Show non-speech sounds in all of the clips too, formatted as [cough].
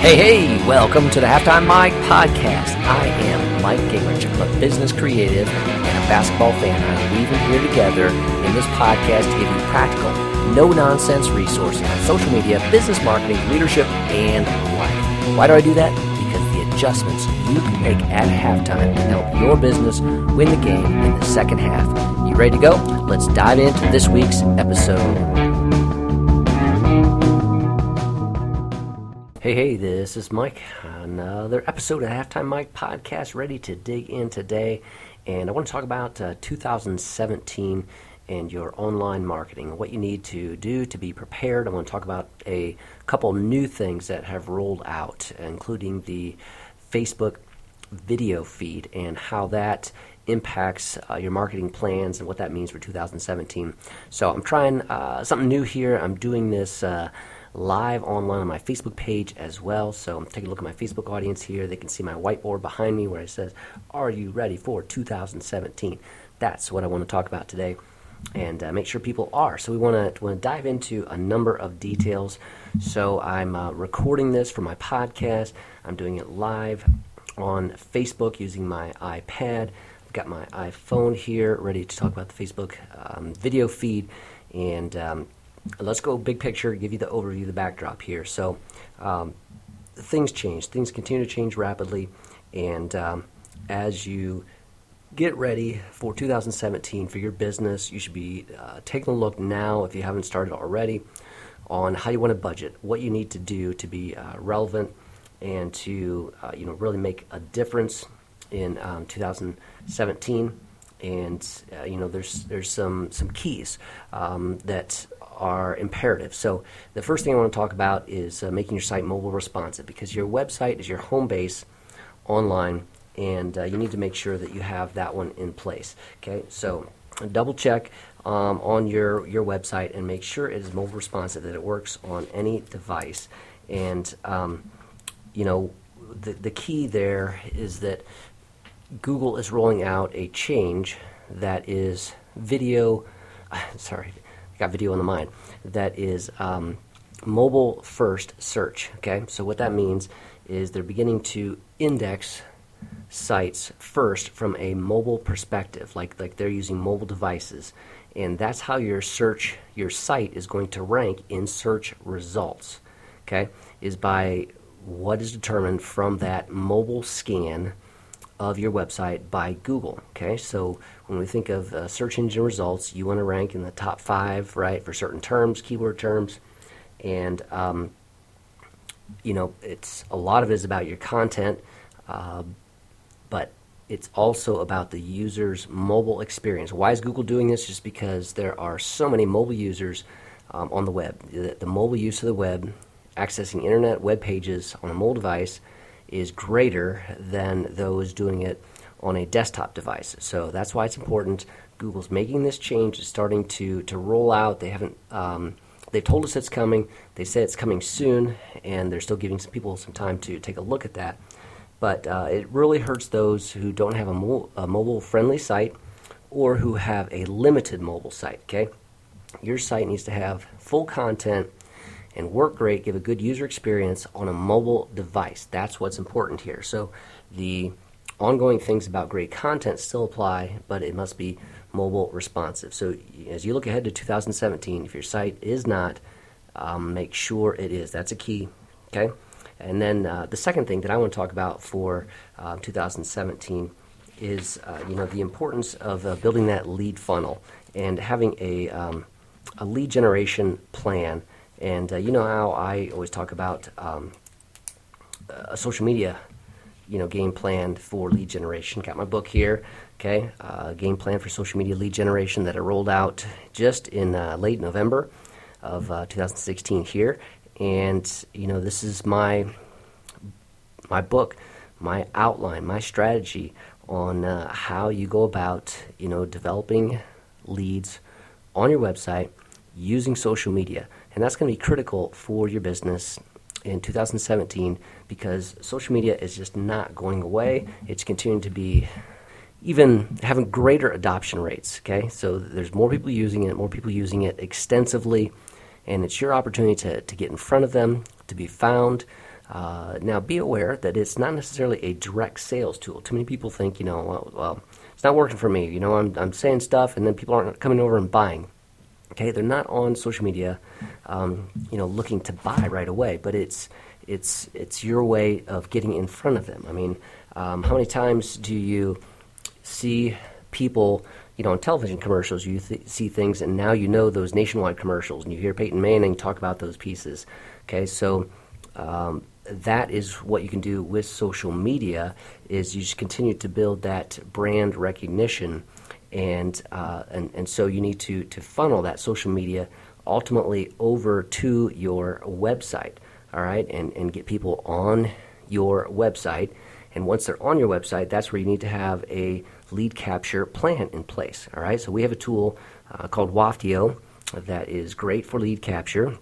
Hey, hey, welcome to the Halftime Mike podcast. I am Mike Gingerich. I'm a business creative and a basketball fan. I'm weaving here together in this podcast to give you practical, no nonsense resources on social media, business marketing, leadership, and life. Why do I do that? Because the adjustments you can make at halftime can help your business win the game in the second half. You ready to go? Let's dive into this week's episode. Hey, hey, this is Mike. Another episode of Halftime Mike podcast ready to dig in today. And I want to talk about uh, 2017 and your online marketing, what you need to do to be prepared. I want to talk about a couple new things that have rolled out, including the Facebook video feed and how that impacts uh, your marketing plans and what that means for 2017. So I'm trying uh, something new here. I'm doing this uh, live online on my Facebook page as well. So take a look at my Facebook audience here. They can see my whiteboard behind me where it says, Are you ready for 2017? That's what I want to talk about today and uh, make sure people are. So we want to want to dive into a number of details. So I'm uh, recording this for my podcast. I'm doing it live on Facebook using my iPad. I've got my iPhone here ready to talk about the Facebook um, video feed and um, let's go big picture, give you the overview, the backdrop here. So, um, things change, things continue to change rapidly, and um, as you get ready for 2017 for your business, you should be uh, taking a look now, if you haven't started already, on how you want to budget, what you need to do to be uh, relevant and to uh, you know really make a difference in um, 2017 and uh, you know there's there's some some keys um, that are imperative. So the first thing I want to talk about is uh, making your site mobile responsive because your website is your home base online, and uh, you need to make sure that you have that one in place. Okay, so double check um, on your your website and make sure it is mobile responsive, that it works on any device, and um, you know the the key there is that Google is rolling out a change that is video. [sighs] Sorry, got video on the mind, that is um, mobile first search. Okay, so what that means is they're beginning to index sites first from a mobile perspective, like like they're using mobile devices, and that's how your search your site is going to rank in search results. Okay, is by what is determined from that mobile scan of your website by Google. Okay, so when we think of uh, search engine results, you want to rank in the top five, right, for certain terms, keyword terms, and um, you know, it's a lot of it is about your content, uh, but it's also about the user's mobile experience. Why is Google doing this? Just because there are so many mobile users um, on the web. The, the mobile use of the web, accessing internet web pages on a mobile device is greater than those doing it on a desktop device. So that's why it's important. Google's making this change. It's starting to, to roll out. They haven't. Um, they've told us it's coming. They say it's coming soon, and they're still giving some people some time to take a look at that. But uh, it really hurts those who don't have a, mo- a mobile-friendly site or who have a limited mobile site. Okay, your site needs to have full content and work great, give a good user experience on a mobile device. That's what's important here. So the ongoing things about great content still apply, but it must be mobile responsive. So as you look ahead to 2017, if your site is not, um, make sure it is. That's a key. Okay. And then uh, the second thing that I want to talk about for uh, 2017 is uh, you know the importance of uh, building that lead funnel and having a um, a lead generation plan and uh, you know how I always talk about um, a social media, you know, game plan for lead generation. Got my book here, okay, uh, game plan for social media lead generation that I rolled out just in uh, late November of uh, 2016 here, and you know this is my my book, my outline, my strategy on uh, how you go about you know developing leads on your website using social media. And that's going to be critical for your business in 2017 because social media is just not going away. It's continuing to be even having greater adoption rates. Okay, so there's more people using it, more people using it extensively, and it's your opportunity to, to get in front of them, to be found, Uh, now, be aware that it's not necessarily a direct sales tool. Too many people think, you know, well, well, it's not working for me. You know, I'm, I'm saying stuff and then people aren't coming over and buying. Okay, they're not on social media, um, you know, looking to buy right away, but it's it's it's your way of getting in front of them. I mean, um, how many times do you see people, you know, on television commercials? You th- see things, and now you know those nationwide commercials, and you hear Peyton Manning talk about those pieces. Okay, so um, that is what you can do with social media is you just continue to build that brand recognition and uh, and, and so you need to, to funnel that social media ultimately over to your website all right and, and get people on your website. And once they're on your website that's where you need to have a lead capture plan in place all right? So we have a tool uh, called Waftio that is great for lead capture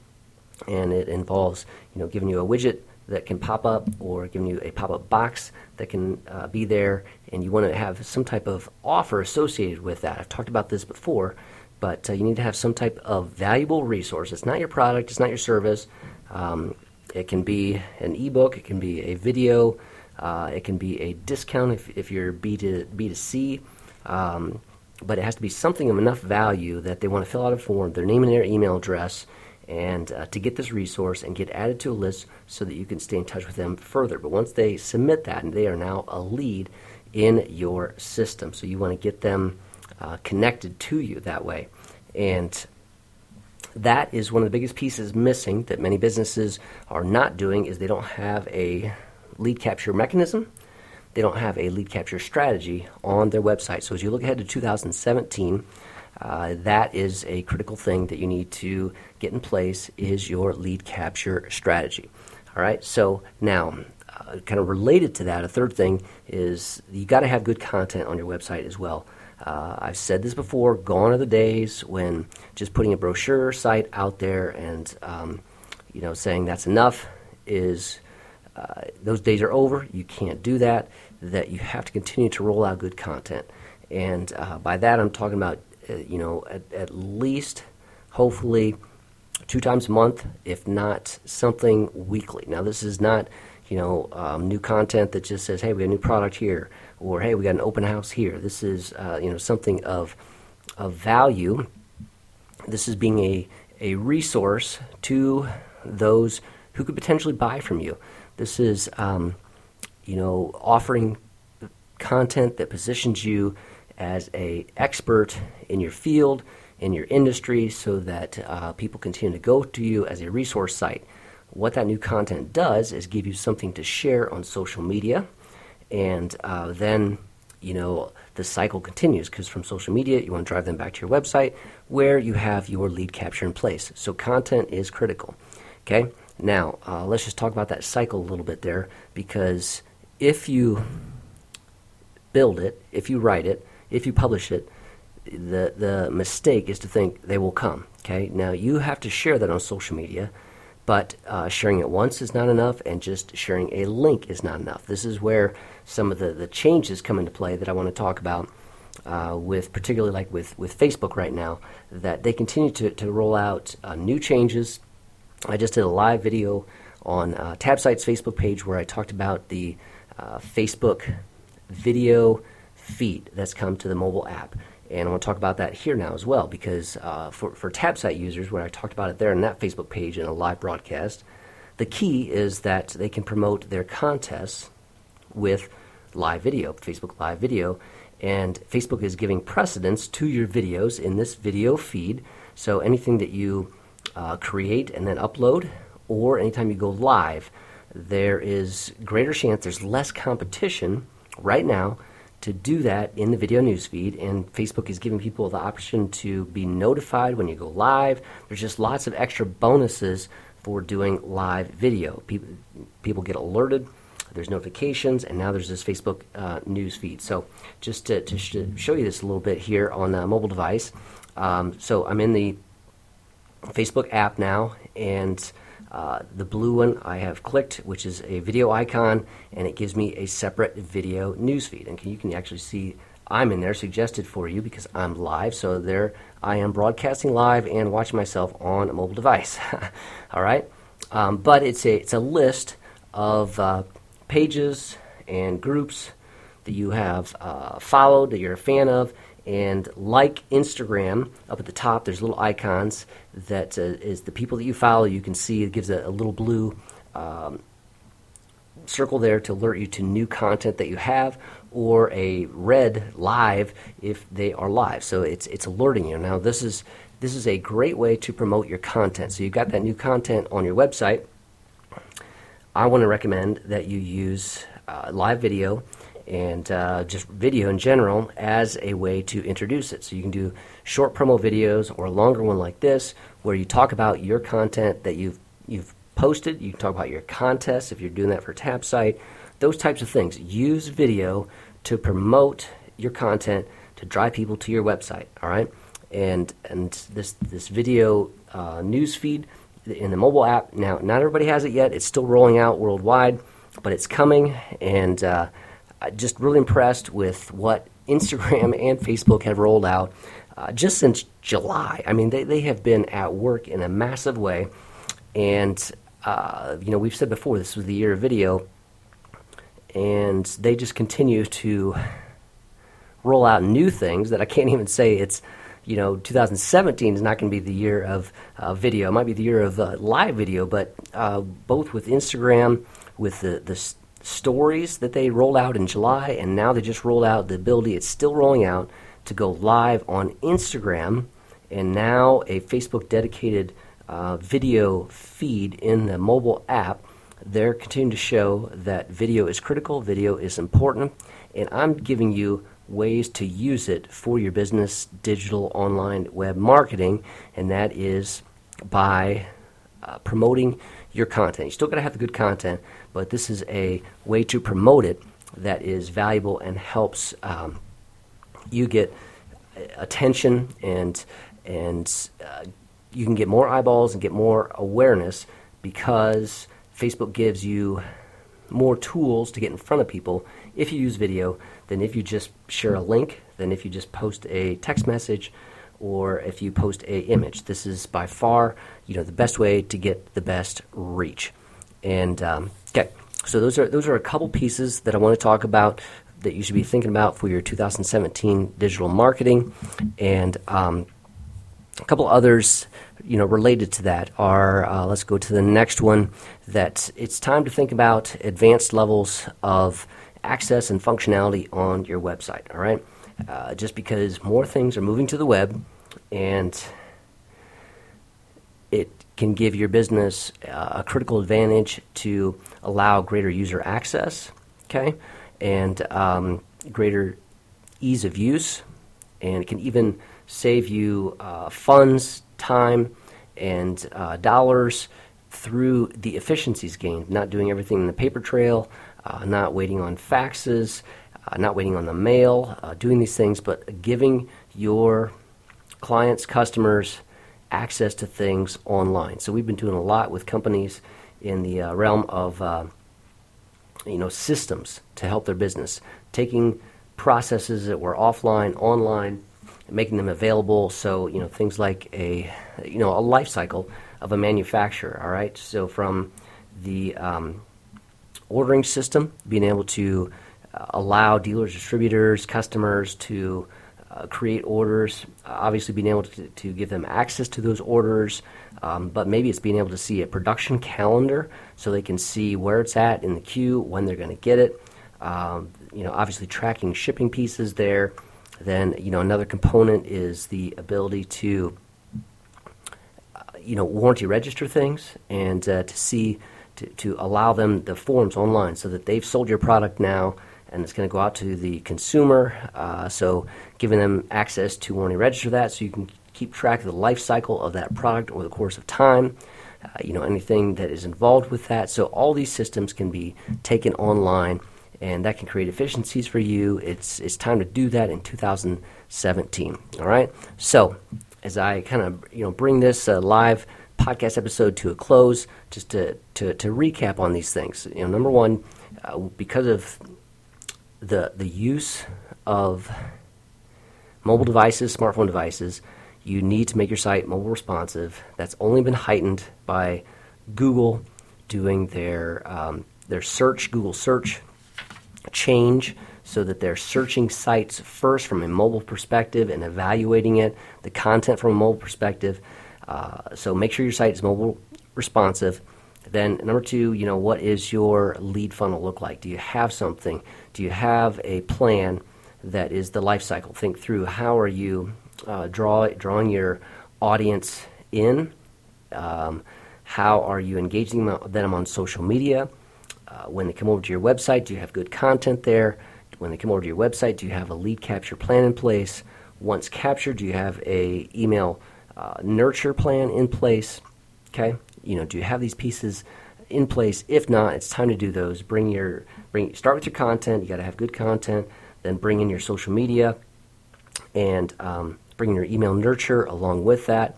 and it involves you know giving you a widget that can pop up or giving you a pop-up box that can uh, be there and you want to have some type of offer associated with that. I've talked about this before but uh, you need to have some type of valuable resource. It's not your product it's not your service. Um, it can be an ebook it can be a video uh, it can be a discount if, if you're B to, B2C um, but it has to be something of enough value that they want to fill out a form their name and their email address and uh, to get this resource and get added to a list so that you can stay in touch with them further. But once they submit that, and they are now a lead in your system, so you want to get them uh, connected to you that way. And that is one of the biggest pieces missing that many businesses are not doing is they don't have a lead capture mechanism. They don't have a lead capture strategy on their website. So as you look ahead to 2017, uh, that is a critical thing that you need to get in place is your lead capture strategy. All right, so now, uh, kind of related to that, a third thing is you got to have good content on your website as well. Uh, I've said this before. Gone are the days when just putting a brochure site out there and um, you know saying that's enough is uh, those days are over. You can't do that. That you have to continue to roll out good content, and uh, by that I'm talking about you know, at, at least, hopefully, two times a month, if not something weekly. Now, this is not, you know, um, new content that just says, hey, we got a new product here, or hey, we got an open house here. This is, uh, you know, something of, of value. This is being a, a resource to those who could potentially buy from you. This is, um, you know, offering content that positions you as a expert in your field, in your industry, so that uh, people continue to go to you as a resource site. What that new content does is give you something to share on social media, and uh, then you know the cycle continues because from social media you want to drive them back to your website where you have your lead capture in place. So content is critical. Okay, now uh, let's just talk about that cycle a little bit there because if you build it, if you write it, if you publish it, the the mistake is to think they will come. Okay, now you have to share that on social media, but uh, sharing it once is not enough, and just sharing a link is not enough. This is where some of the, the changes come into play that I want to talk about. Uh, with particularly like with, with Facebook right now, that they continue to, to roll out uh, new changes. I just did a live video on uh, TabSite's Facebook page where I talked about the uh, Facebook video feed that's come to the mobile app. And I want to talk about that here now as well, because uh, for, for TabSite users, where I talked about it there in that Facebook page in a live broadcast, the key is that they can promote their contests with live video, Facebook Live video. And Facebook is giving precedence to your videos in this video feed. So anything that you uh, create and then upload, or anytime you go live, there is greater chance, there's less competition right now to do that in the video newsfeed, and Facebook is giving people the option to be notified when you go live. There's just lots of extra bonuses for doing live video. People, people get alerted. There's notifications, and now there's this Facebook uh, news feed. So, just to, to, sh- show you this a little bit here on a mobile device. Um, so, I'm in the Facebook app now, and uh, the blue one I have clicked, which is a video icon, and it gives me a separate video newsfeed. And can, you can actually see I'm in there suggested for you because I'm live. So there I am broadcasting live and watching myself on a mobile device. [laughs] All right, um, but it's a it's a list of uh, pages and groups that you have uh, followed, that you're a fan of, and like Instagram up at the top. There's little icons that uh, is the people that you follow. You can see it gives a, a little blue um, circle there to alert you to new content that you have, or a red live if they are live. So it's it's alerting you. Now this is this is a great way to promote your content. So you've got that new content on your website. I want to recommend that you use uh, live video and uh, just video in general as a way to introduce it. So you can do short promo videos or a longer one like this, where you talk about your content that you've you've posted. You can talk about your contests if you're doing that for TabSite, Those types of things. Use video to promote your content to drive people to your website. All right, and and this this video uh, news feed in the mobile app. Now, not everybody has it yet. It's still rolling out worldwide, but it's coming and. Uh, just really impressed with what Instagram [laughs] and Facebook have rolled out uh, just since July. I mean, they, they have been at work in a massive way. And, uh, you know, we've said before, this was the year of video. And they just continue to roll out new things that I can't [laughs] even say it's, you know, 2017 is not going to be the year of uh, video. It might be the year of uh, live video, but uh, both with Instagram, with the, the stories that they rolled out in July, and now they just rolled out the ability, it's still rolling out, to go live on Instagram, and now a Facebook dedicated uh, video feed in the mobile app. They're continuing to show that video is critical, video is important, and I'm giving you ways to use it for your business, digital, online, web marketing, and that is by uh, promoting your content. You still got to have the good content, but this is a way to promote it that is valuable and helps um, you get attention and and uh, you can get more eyeballs and get more awareness because Facebook gives you more tools to get in front of people if you use video than if you just share a link, than if you just post a text message, or if you post a image. This is by far you know the best way to get the best reach. And um, okay, so those are those are a couple pieces that I want to talk about that you should be thinking about for your 2017 digital marketing, and um, a couple others you know related to that are uh, let's go to the next one that it's time to think about advanced levels of access and functionality on your website all right uh, just because more things are moving to the web and it can give your business uh, a critical advantage to allow greater user access, okay, and um, greater ease of use, and it can even save you uh, funds, time, and uh, dollars through the efficiencies gained, not doing everything in the paper trail, uh, not waiting on faxes, not waiting on the mail, uh, doing these things, but giving your clients, customers, access to things online. So we've been doing a lot with companies in the uh, realm of uh, you know systems to help their business, taking processes that were offline online, making them available. So you know things like a you know a life cycle of a manufacturer. All right, so from the um, ordering system, being able to uh, allow dealers, distributors, customers to uh, create orders, obviously being able to, to, give them access to those orders, um, but maybe it's being able to see a production calendar so they can see where it's at in the queue, when they're going to get it. Um, you know, obviously tracking shipping pieces there. Then, you know, another component is the ability to, uh, you know, warranty register things and uh, to see, to, to allow them the forms online so that they've sold your product now and it's going to go out to the consumer. Uh, so, giving them access to warranty register that, so you can keep track of the life cycle of that product over the course of time. Uh, you know anything that is involved with that. So all these systems can be taken online, and that can create efficiencies for you. It's it's time to do that in 2017. All right. So as I kind of you know bring this uh, live podcast episode to a close, just to, to to recap on these things. You know, number one, uh, because of the the use of mobile devices, smartphone devices, you need to make your site mobile responsive. That's only been heightened by Google doing their um, their search, Google search, change so that they're searching sites first from a mobile perspective and evaluating it, the content from a mobile perspective. Uh, so make sure your site is mobile responsive. Then number two, you know, what is your lead funnel look like? Do you have something? Do you have a plan that is the life cycle? Think through how are you uh, draw, drawing your audience in? Um, how are you engaging them on social media? Uh, when they come over to your website, do you have good content there? when they come over to your website, do you have a lead capture plan in place? Once captured, do you have a email uh, nurture plan in place? Okay, you know, do you have these pieces in place? If not, it's time to do those. Bring your bring start with your content. You got to have good content. Then bring in your social media, and um, bring in your email nurture along with that.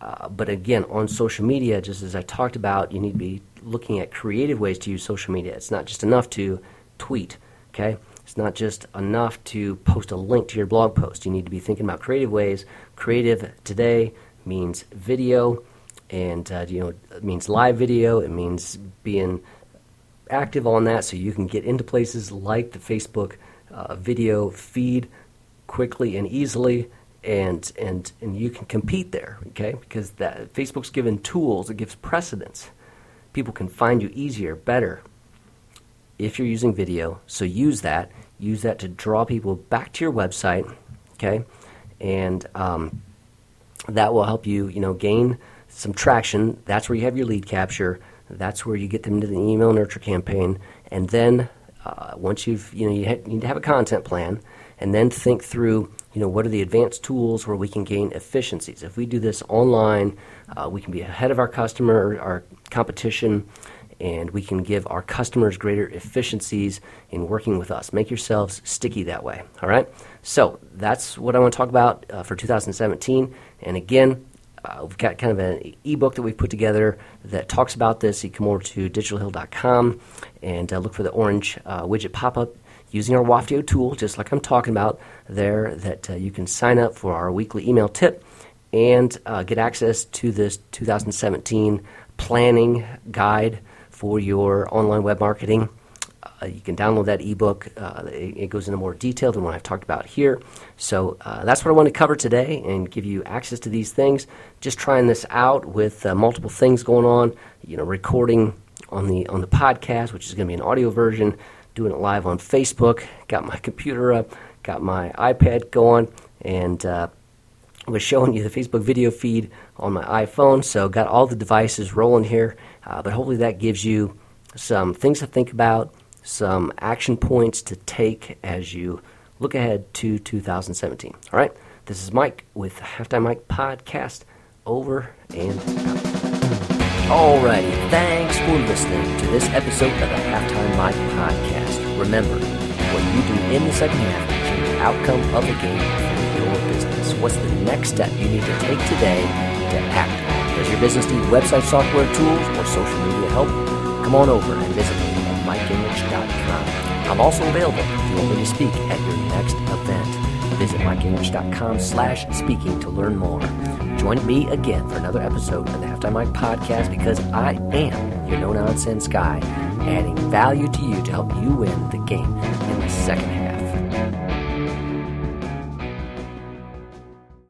Uh, but again, on social media, just as I talked about, you need to be looking at creative ways to use social media. It's not just enough to tweet. Okay, it's not just enough to post a link to your blog post. You need to be thinking about creative ways. Creative today means video, and uh, you know it means live video. It means being active on that, so you can get into places like the Facebook uh, video feed quickly and easily, and and and you can compete there. Okay, because that Facebook's given tools. It gives precedence. People can find you easier, better, if you're using video. So use that. Use that to draw people back to your website. Okay, and um, that will help you, you know, gain some traction. That's where you have your lead capture. That's where you get them into the email nurture campaign, and then uh, once you've, you know, you, ha- you need to have a content plan, and then think through you know, what are the advanced tools where we can gain efficiencies? If we do this online, uh, we can be ahead of our customer, our competition, and we can give our customers greater efficiencies in working with us. Make yourselves sticky that way. All right? So that's what I want to talk about uh, for 2017. And again, uh, we've got kind of an ebook that we've put together that talks about this. You come over to digitalhill.com and uh, look for the orange uh, widget pop up using our Waftio tool, just like I'm talking about there, that uh, you can sign up for our weekly email tip and uh, get access to this 2017 planning guide for your online web marketing. Uh, you can download that ebook. Uh, it, it, goes into more detail than what I've talked about here. So uh, that's what I want to cover today and give you access to these things. Just trying this out with multiple things going on. You know, recording on the on the podcast, which is going to be an audio version. Doing it live on Facebook. Got my [laughs] computer up. Got my iPad going, and uh, was showing you the Facebook video feed on my iPhone. So got all the devices rolling here uh, but hopefully that gives you some things to think about, some action points to take as you look ahead to 2017. All right, this is Mike with Halftime Mike Podcast. Over and out. Alrighty, thanks for listening to this episode of the Halftime Mike Podcast. Remember, what you do in the second half can the outcome of the game for your business. What's the next step you need to take today to act does your business need website software tools or social media help? Come on over and visit me at mikegingerich.com. I'm also available if you want me to speak at your next event. Visit mikegingerich.com slash speaking to learn more. Join me again for another episode of the Halftime Mike podcast because I am your no-nonsense guy, adding value to you to help you win the game in the second half.